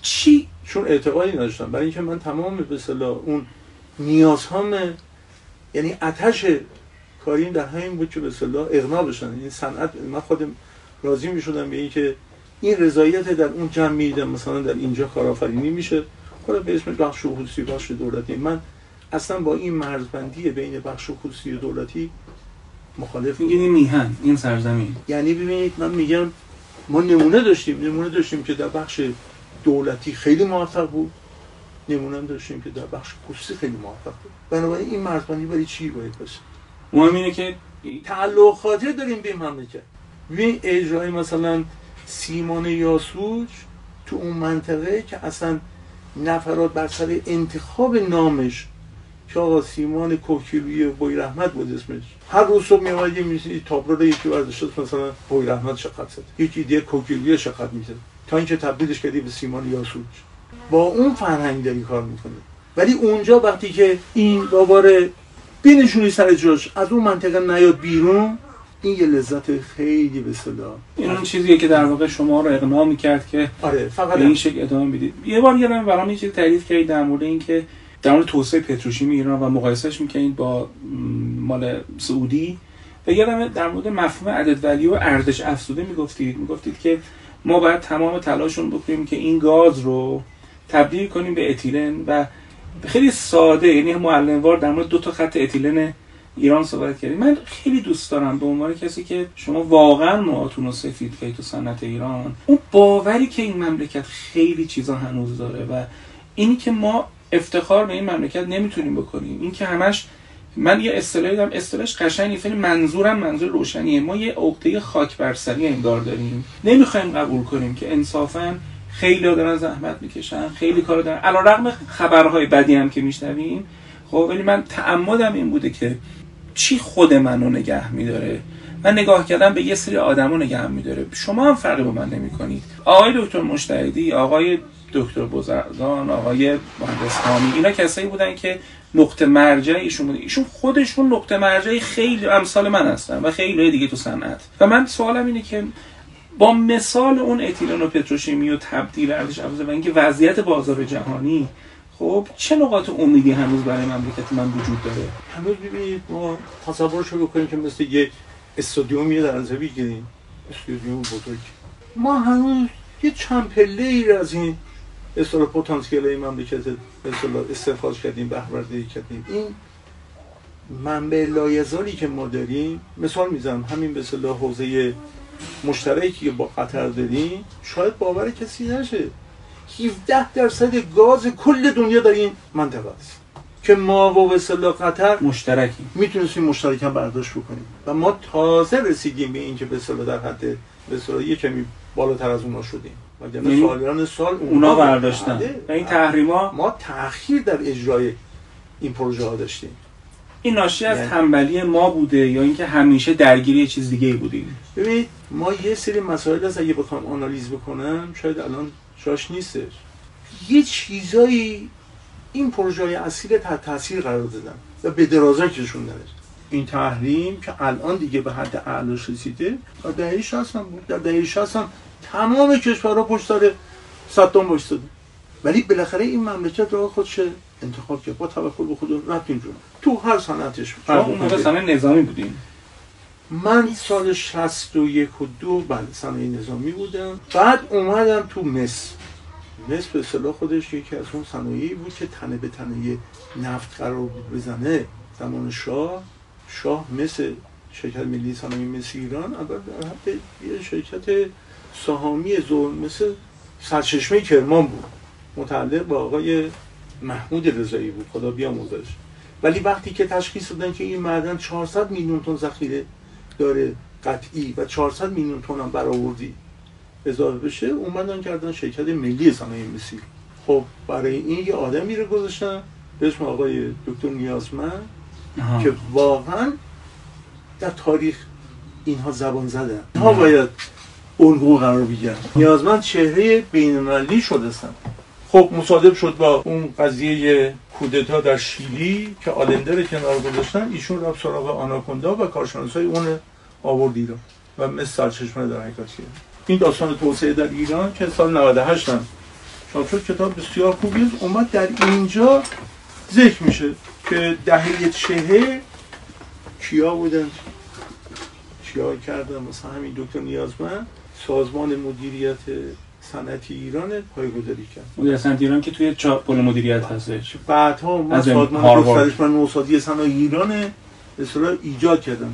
چی چون اعتقادی نداشتم. برای اینکه من تمام به اون نیازهام یعنی آتش کاریم در همین بود که به اصطلاح اغنا بشن. این صنعت من خودم راضی می شدم به اینکه این رضایت در اون جمع میدم. مثلا در اینجا کارآفرینی میشه. خود به اسم بخش خصوصی بخش دولتی. من اصلا با این مرزبندی بین بخش خصوصی و دولتی مخالف این میهن این سرزمین. یعنی ببینید من میگم ما نمونه داشتیم. نمونه داشتیم که در بخش دولتی خیلی موفق بود. نمونه هم داشتیم که در بخش خصوصی خیلی موفق بود. بنابراین این مرزبندی برای چی باید باشه؟ مهم اینه که تعلق خاطر داریم به مملکت. ببین اجرای مثلا سیمان یاسوج تو اون منطقه که اصلا نفرات بر سر انتخاب نامش که آقا سیمان کوکیلوی بوی رحمت بود اسمش. هر روز صبح میومد یه میسی تابلو رو یکی برداشت مثلا بوی رحمت شقت زد. یکی دیگه کوکیلوی شقت می‌زد. تا اینکه تبدیلش کردی به سیمان یاسوج. با اون فرهنگ داری کار می‌کنه ولی اونجا وقتی که این دوباره بینشونی سر جاش از اون منطقه نیاد بیرون این یه لذت خیلی به صدا. این اون چیزیه که در واقع شما رو اقناع می‌کرد که آره فقط به این شکل ادامه بدید یه بار یادم برام یه چیز تعریف کردید در مورد اینکه در مورد توسعه پتروشیمی ایران و مقایسهش می‌کنید با مال سعودی. و یادم در مورد مفهوم عدد ولی و ارزش افزوده می‌گفتید. می‌گفتید که ما باید تمام تلاشون بکنیم که این گاز رو تبدیل کنیم به اتیلن و خیلی ساده یعنی معلموار در مورد دو تا خط اتیلن ایران صحبت کردیم. من خیلی دوست دارم به عنوان کسی که شما واقعا موهاتون رو سفید که تو صنعت ایران. اون باوری که این مملکت خیلی چیزا هنوز داره و اینی که ما افتخار به این مملکت نمی‌تونیم بکنیم این که همش من یه اصطلاحی دارم. اصطلاحش قشنگی فعلا منظورم منظور روشنیه. ما یه عقده خاک بر سری انگار داریم. نمی‌خوایم قبول کنیم که انصافا خیلی دارن زحمت می‌کشن خیلی کار دارن. علیرغم خبرهای بدی هم که میشنویم. خب ولی من تعمدم این بوده که چی خود منو نگه میداره؟ من نگاه کردم به یه سری آدمو نگه میداره. شما هم فرقی با من نمی‌کنید. آقای دکتر مشتهدی آقای دکتر بزرگان آقای مهندس اینا کسایی بودن که نقطه مرجع ایشون بودن ایشون خودشون نقطه مرجع خیلی امثال من هستن و خیلی دیگه تو صنعت. و من سوالم اینه که با مثال اون اتیلن و پتروشیمی و تبدیل ارزش افزوده و اینکه وضعیت بازار جهانی خب چه نقاط امیدی هنوز برای مملکت من وجود داره؟ هنوز ببینید ما تصورش رو بکنیم که مثل یه استادیومی در نظر بگیریم. استادیوم بزرگ. ما هنوز یه چند پله ای از این اصطلاح پتانسیل مملکت استفاده کردیم بهره کردیم. این منبع لایزالی که ما داریم مثال می‌زنم همین به اصطلاح حوزه مشترکی که با قطر داریم شاید باور کسی نشه. 17 درصد گاز کل دنیا در این منطقه است که ما و به قطر مشترکی می‌تونستیم مشترک هم برداشت بکنیم. و ما تازه رسیدیم به اینکه به در حد به یه کمی بالاتر از اونا شدیم. سالیان سال اونا برداشتن. و این تحریما ما تاخیر در اجرای این پروژه ها داشتیم. این ناشی از یعنی... تنبلی ما بوده یا اینکه همیشه درگیری یه چیز دیگه بودیم؟ ببینید ما یه سری مسائل از اگه بخوام آنالیز بکنم شاید الان جاش نیستش. یه چیزایی این پروژه های اصیل تحت تاثیر قرار دادن و به درازا کشوندنش این تحریم که الان دیگه به حد اعلاش رسیده در دهه 60 بود. در دهه 60 تمام کشورها پشت سر صدام وایساده ولی بالاخره این مملکت رو خودش انتخاب کرد. با توکل به خدا رفت اینجور تو هر صنعتش. اون موقع صنعت نظامی بودیم من سال 61 و دو بله صنایع نظامی بودم. بعد اومدم تو مصر. مصر به اصطلاح خودش یکی از اون صنایعی بود که تنه به تنه نفت قرار بزنه. زمان شاه. شاه مثل شرکت ملی صنایع مصر ایران. اول یه شرکت سهامی زور مثل سرچشمه کرمان بود. متعلق با آقای محمود رضایی بود. خدا بیاموزش ولی وقتی که تشخیص دادن که این معدن 400 میلیون تن ذخیره داره قطعی و 400 میلیون تن هم برآوردی اضافه بشه اومدن کردن شرکت ملی صنایع مسی خب برای این یه آدمی رو گذاشتن به اسم آقای دکتر نیازمند که واقعا در تاریخ اینها زبان زدن. ها باید الگو قرار بگیرن نیازمند چهره بینالمللی شده خب مصادف شد با اون قضیه کودتا در شیلی که آلنده رو کنار گذاشتن ایشون رفت سراغ آناکوندا و کارشناسای اون آورد ایران و مثل سرچشمه در حقیقت این داستان توسعه در ایران که سال 98 هم چاپ شد کتاب بسیار خوبی است. اومد در اینجا ذکر میشه که دهه چهه کیا بودن؟ کیا کردن؟ مثلا همین دکتر نیازمند؟ سازمان مدیریت صنعتی ایران پایگذاری کرد. مدیریت صنعتی ایران که توی پل مدیریت هستش بعدها ما سازمان گسترش و نوسازی صنایع ایران به ایجاد کردن.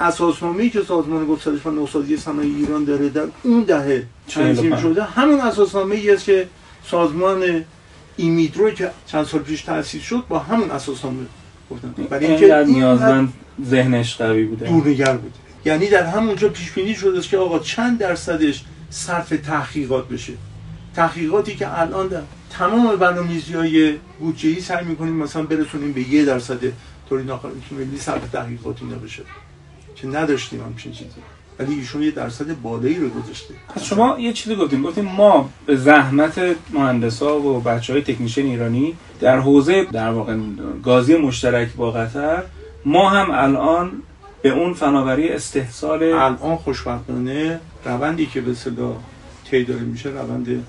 اساسنامه‌ای که سازمان گسترش و نوسازی صنایع ایران داره در اون دهه تنظیم شده همون اساسنامه‌ای است که سازمان ایمیدرو که چند سال پیش تأسیس شد با همون اساسنامه گفتن. برای اینکه نیازمند ذهنش قوی بوده. دورنگر بوده. یعنی در همونجا پیش بینی شده که آقا چند درصدش صرف تحقیقات بشه. تحقیقاتی که الان در تمام برنامه‌ریزی های بودجه‌ای سعی می‌کنیم مثلا برسونیم به یه درصد طوری ملی صرف تحقیقاتی نباشه. که نداشتیم همچین چیزی. ولی ایشون یه درصد بالایی رو گذاشته. پس شما یه چیزی گفتیم. گفتیم ما به زحمت مهندسا و بچه های ایرانی در حوزه در واقع گازی مشترک با قطر ما هم الان به اون فناوری استحصال الان خوشبختانه روندی که به صدا طی داره میشه روند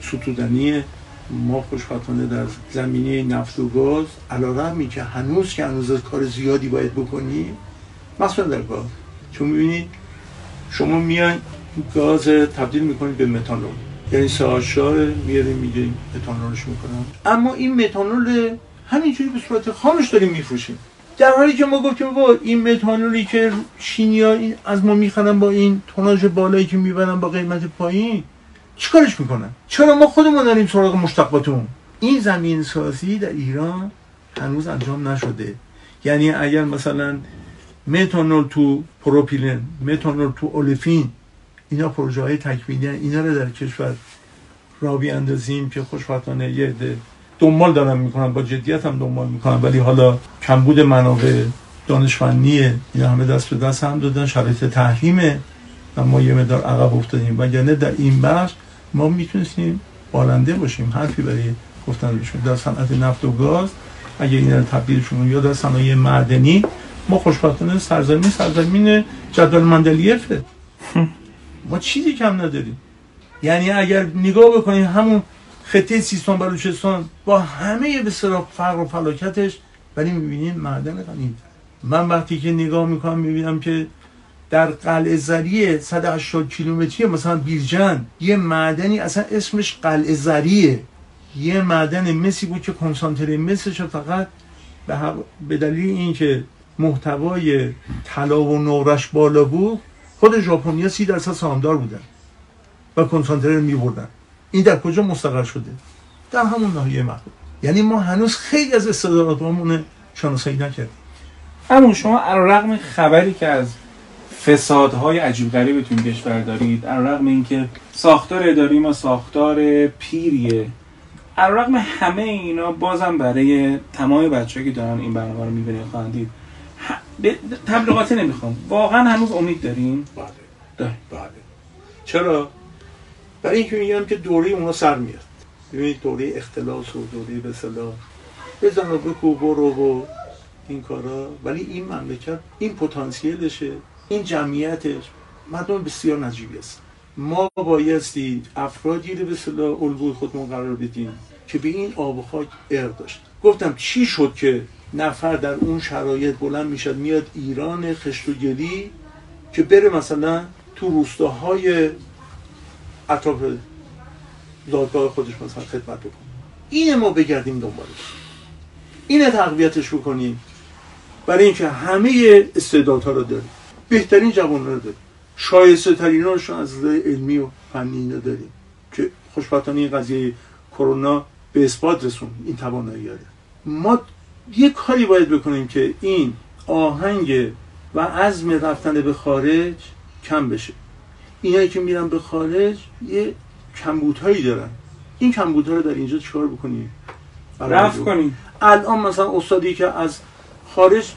ستودنی ما خوشبختانه در زمینه نفت و گاز. علیرغمی که هنوز که هنوز کار زیادی باید بکنی مثلا در گاز. چون می‌بینید شما میان گاز تبدیل می‌کنید به متانول. یعنی ساشا میاریم میگیم متانولش می‌کنن اما این متانول همینجوری به صورت خامش داریم میفروشیم. در حالی که ما گفتیم با این متانولی که شینیا از ما می‌خرن با این توناژ بالایی که می‌برن با قیمت پایین چیکارش می‌کنن؟ چرا ما خودمون داریم سراغ مشتقاتمون این زمین سازی در ایران هنوز انجام نشده. یعنی اگر مثلا متانول تو پروپیلن متانول تو اولفین اینا پروژه های تکمیلی اینا رو در کشور را بیاندازیم که خوشبختانه یه دنبال دارم می‌کنم با جدیت هم دنبال می‌کنم ولی حالا کمبود منابع دانشمندیه اینا همه دست به دست هم دادن شرایط تحریمه و ما یه مدار عقب افتادیم. و یعنی در این بخش ما می‌تونستیم بالنده باشیم حرفی برای گفتن بشون در صنعت نفت و گاز اگه این تبدیلشون یا در صنایع معدنی ما خوشبختانه سرزمین سرزمین جدول مندلیفه ما چیزی کم نداریم. یعنی اگر نگاه بکنیم همون خطه سیستان بلوچستان با همه به فقر و فلاکتش. ولی می‌بینیم معدن غنی. من وقتی که نگاه می‌کنم می‌بینم که در قلعه زریه 180 کیلومتری مثلا بیرجن یه معدنی اصلا اسمش قلعه زریه. یه معدن مسی بود که کنسانتره مسش فقط به دلیل اینکه محتوای طلا و نورش بالا بود خود ژاپنیا سی درصد سهامدار بودن و کنسانتره میبردن. این در کجا مستقر شده؟ در همون ناحیه محبوب یعنی ما هنوز خیلی از استعداداتمون شناسایی نکردیم. همون شما رغم خبری که از فسادهای عجیب غریبی تو این کشور دارید رغم اینکه ساختار اداری ما ساختار پیریه رغم همه اینا بازم برای تمام بچه‌ای که دارن این برنامه رو می‌بینن خواهند دید تبلیغاتی نمی‌خوام. واقعا هنوز امید داریم بله. بله. چرا؟ برای اینکه میگم که دوره اونا سر میاد. ببینید دوره اختلاس و دوره به صلاح. بزن و بکو برو و این کارا. ولی این مملکت این پتانسیلشه این جمعیتش. مردم بسیار نجیبی است ما بایستی افرادی رو به صلاح الگوی خودمون قرار بدیم که به این آب و خاک ارد داشت. گفتم چی شد که نفر در اون شرایط بلند می‌شد میاد ایران خشت و گلی که بره مثلا تو روستاهای اطراف زادگاه خودش مثلا خدمت بکنه. این ما بگردیم دنبالش. اینه تقویتش بکنیم. برای اینکه همه استعدادها رو داریم. بهترین جوان رو داریم. شایسته ترین رو از علمی و فنی داریم. که خوشبختانه این قضیه کرونا به اثبات رسون. این توانایی داره ما یه کاری باید بکنیم که این آهنگ و عزم رفتن به خارج کم بشه. اینایی که میرن به خارج یه کمبودهایی دارن. این کمبودها رو در اینجا چیکار بکنیم رفت کنیم الان مثلا استادی که از خارج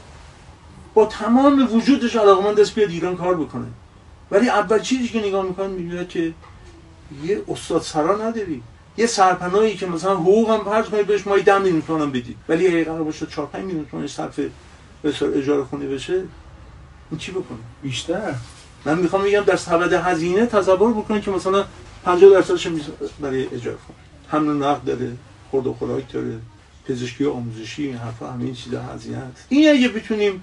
با تمام وجودش علاقمند دست بیاد ایران کار بکنه. ولی اول چیزی که نگاه می‌کنن می‌بینه که یه استاد سرا نداری. یه سرپناهی که مثلا حقوق هم فرض کنید بهش مایی 10 میلیون بدید ولی اگه قرار باشه 4 5 میلیون صرف به اجاره خونه بشه این چی بکنه؟ بیشتر. من می‌خوام بگم در سبد هزینه تصور بکنید که مثلا 50 درصدش برای اجاره کنه حمل نقد داره خورد و خوراک داره پزشکی و آموزشی این حرفا همین چیزا هزینه هست این اگه بتونیم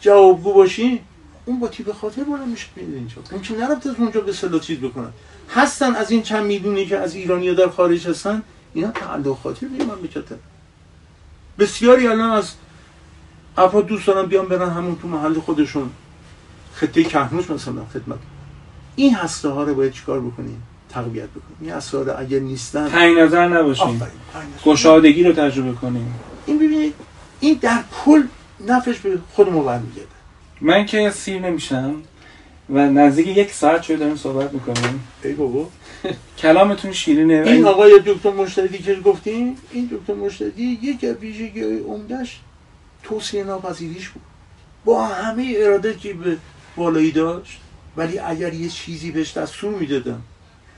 جوابگو باشیم اون با تیپ خاطر بالا میشه میاد اینجا. اون که از اونجا به سلا چیز بکنن. هستن از این چند میلیونی که از ایرانی در خارج هستن اینا تعلق خاطر به مملکت. بسیاری الان از افراد دوست دارن بیان برن همون تو محل خودشون. خطه کهنوش مثلا خدمت این هسته ها رو باید چیکار بکنیم؟ تقویت بکنیم. این هسته ها اگر نیستن تنگ نظر نباشیم. گشادگی رو تجربه کنیم. این ببینید این در کل نفش به خودمون برمیگرده. من که سیر نمیشم و نزدیک یک ساعت شده داریم صحبت می‌کنیم. ای بابا. کلامتون شیرینه. این آقای دکتر مشتدی که گفتیم این دکتر مشتدی یک از ویژگی عمدهش توصیه ناپذیریش بود. با همه اراده که به بالایی داشت ولی اگر یه چیزی بهش دستور می‌دادن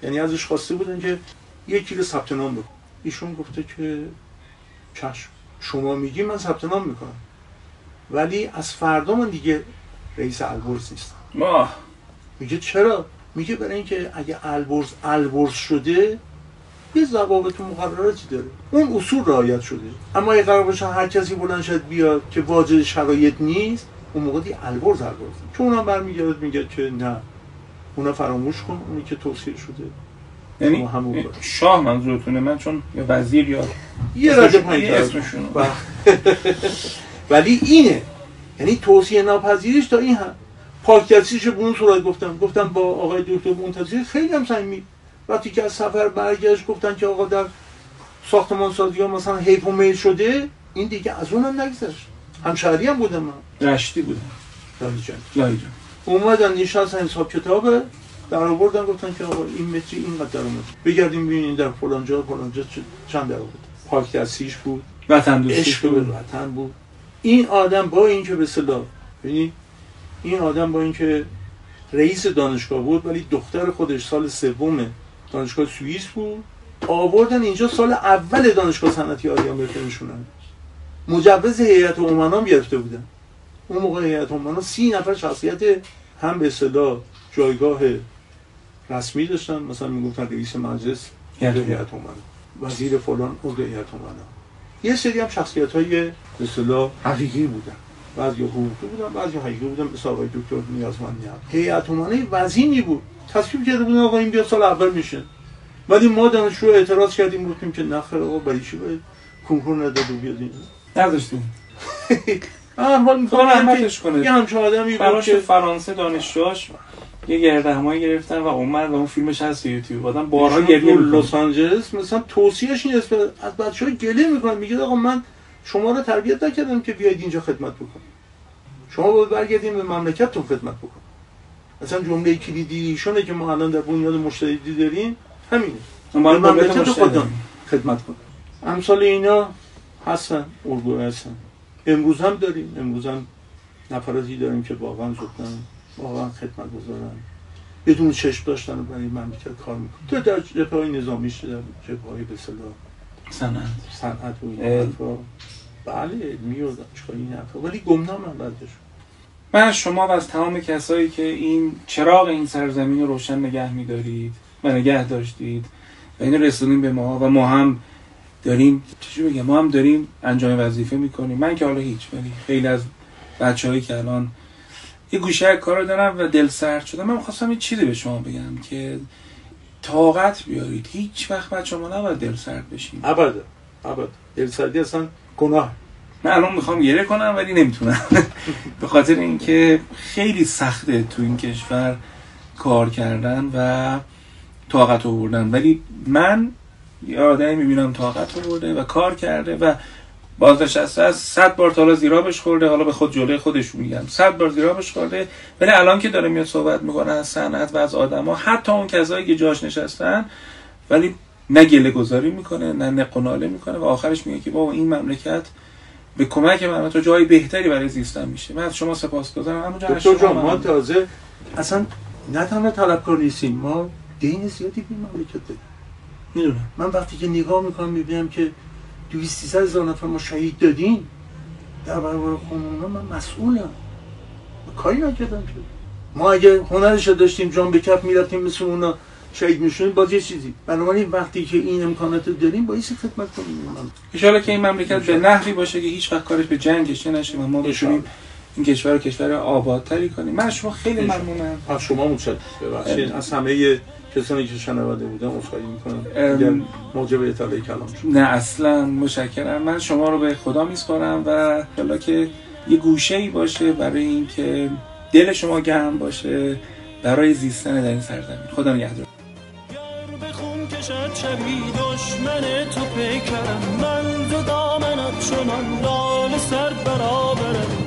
یعنی ازش خواسته بودن که یک کیلو ثبت نام بکن ایشون گفته که چشم شما میگی من ثبت نام می‌کنم. ولی از فردا من دیگه رئیس البرز نیستم. ماه. میگه چرا؟ میگه برای اینکه اگه البرز البرز شده یه ضوابط و مقرراتی داره. اون اصول رعایت شده. اما اگه قرار باشه هر کسی بلند شد بیاد که واجد شرایط نیست اون موقع دی البرز البرز. چون اونم برمیگرد میگه که نه. اونا فراموش کن اونی که توصیه شده. یعنی همون شاه منظورتونه. من چون یا وزیر یا یه رده پایین اسمشون ولی اینه. یعنی توصیه ناپذیریش تا این هم. پاکدستیش به اون صورت گفتم. گفتم با آقای دکتر منتظری خیلی هم صمیمی. وقتی که از سفر برگشت گفتن که آقا در ساختمان سازی ها مثلا حیف و میل شده این دیگه از اونم نگذشت. همشهری هم بودم. من رشتی بودم. لایجان. لایجان. اومدن نشستن حساب کتابه در آوردن گفتن که آقا این متری اینقدر درآمد. بگردیم ببینید در فلان جا فلان جا چند درآمد پاک دستیش بود. وطن دوستیش بود. وطن بود. این آدم با اینکه به صلاح ببینید این آدم با اینکه رئیس دانشگاه بود ولی دختر خودش سال سوم دانشگاه سوئیس بود. آوردن اینجا سال اول دانشگاه صنعتی آریان بفرستشونن مجوز هیئت امنا گرفته بودن. اون موقع هیئت امنا سی نفر شخصیت هم به اصطلاح جایگاه رسمی داشتن. مثلا می‌گفتن رئیس مجلس هیئت عضو هیئت امنا وزیر فلان عضو هیئت امنا یه سری هم شخصیت های به اصطلاح حقیقی بودن. بعضی حقوقی بودن بعضی حقیقی بودن. مثل آقای دکتر نیازمندی هم هیئت امنا وزینی بود. تصمیم کرده بودن آقا این بیاد سال اول میشه. ولی ما دانشجو اعتراض کردیم گفتیم که نخیر آقا برای چی باید کنکور نداد و بیاد نداشتیم. هر حال خدا می‌خوام رحمتش کنه یه همچه آدمی براش که فرانسه دانشجوهاش یه گردهمایی گرفتن و اومد و اون فیلمش هست یوتیوب. آدم بارها گریه می‌کنه. لس آنجلس مثلا توصیهش این که از بچه های گله می‌کنن. میگه آقا من شما رو تربیت نکردم که بیاید اینجا خدمت بکن شما باید برگردیم به مملکتتون خدمت بکن مثلا جمله کلیدی ایشونه که ما الان در بنیاد مشتهدی داریم. همینه. به مملکت مملکت داریم. خدمت کن امثال اینا هستن الگو هستن. امروز هم داریم امروز هم نفراتی داریم که واقعا زدن واقعا خدمت گذارن بدون چشم داشتن و برای مملکت کار می‌کنن. تو در جبهه های نظامی شده در جبهه های به اصطلاح صنعت. و این بله و دانشگاهی این حرفا؟ ولی گمنام هم بعدش من از شما و از تمام کسایی که این چراغ این سرزمین رو روشن نگه میدارید و نگه داشتید و اینو رسونیم به ما و ما هم داریم چجوری بگم ما هم داریم انجام وظیفه می‌کنیم. من که حالا هیچ ولی خیلی از بچههایی که الان یه گوشه کار دارم و دل سرد شدم من خواستم یه چیزی به شما بگم که طاقت بیارید. هیچ وقت بچه ما نباید دل سرد بشیم. ابدا ابدا دلسردی اصلا گناه. من الان می‌خوام گریه کنم ولی نمی‌تونم. به خاطر اینکه خیلی سخته تو این کشور کار کردن و طاقت آوردن. ولی من یه آدمی می‌بینم طاقت آورده و کار کرده و بازنشسته از صد بار تا حالا زیرابش خورده حالا به خود جلوی خودش میگم. صد بار زیرابش خورده. ولی الان که داره میاد صحبت می‌کنه از صنعت و از آدما حتی اون کسایی که جاش نشستن ولی نه گله گذاری می‌کنه نه نق و ناله می‌کنه و آخرش میگه که بابا این مملکت به کمک من تو جای بهتری برای زیستن میشه. من از شما سپاسگزارم. شما جان ما. تازه اصلا نه تنها طلبکار نیستیم ما دین زیادی به مملکت داریم. می‌دونم. من وقتی که نگاه می‌کنم می‌بینم که 200 هزار نفر ما شهید دادیم در برابر خانونا من مسئولم. من کاری نکردم که. ما اگه هنرش داشتیم جان به کف می‌رفتیم مثل اونا شهید میشونیم باز یه چیزی. بنابراین وقتی که این امکانات داریم باید خدمت کنیم. ان که این مملکت به نحوی باشه که هیچ وقت کارش به جنگش نشه و ما بتونیم این کشور رو کشور آبادتری کنیم. من شما خیلی ممنونم. از شما متشکرم. ببخشید از همه کسانی که شنونده بودن عذرخواهی می‌کنم. اگر موجب اطلاع کلام شد. نه اصلا متشکرم. من شما رو به خدا میسپارم و حالا که یه گوشه ای باشه برای اینکه دل شما گرم باشه برای زیستن در این سرزمین. خدا نگهدار. کشد شبی دشمن تو پیکرم من دامنت چنان لال سر برابرم.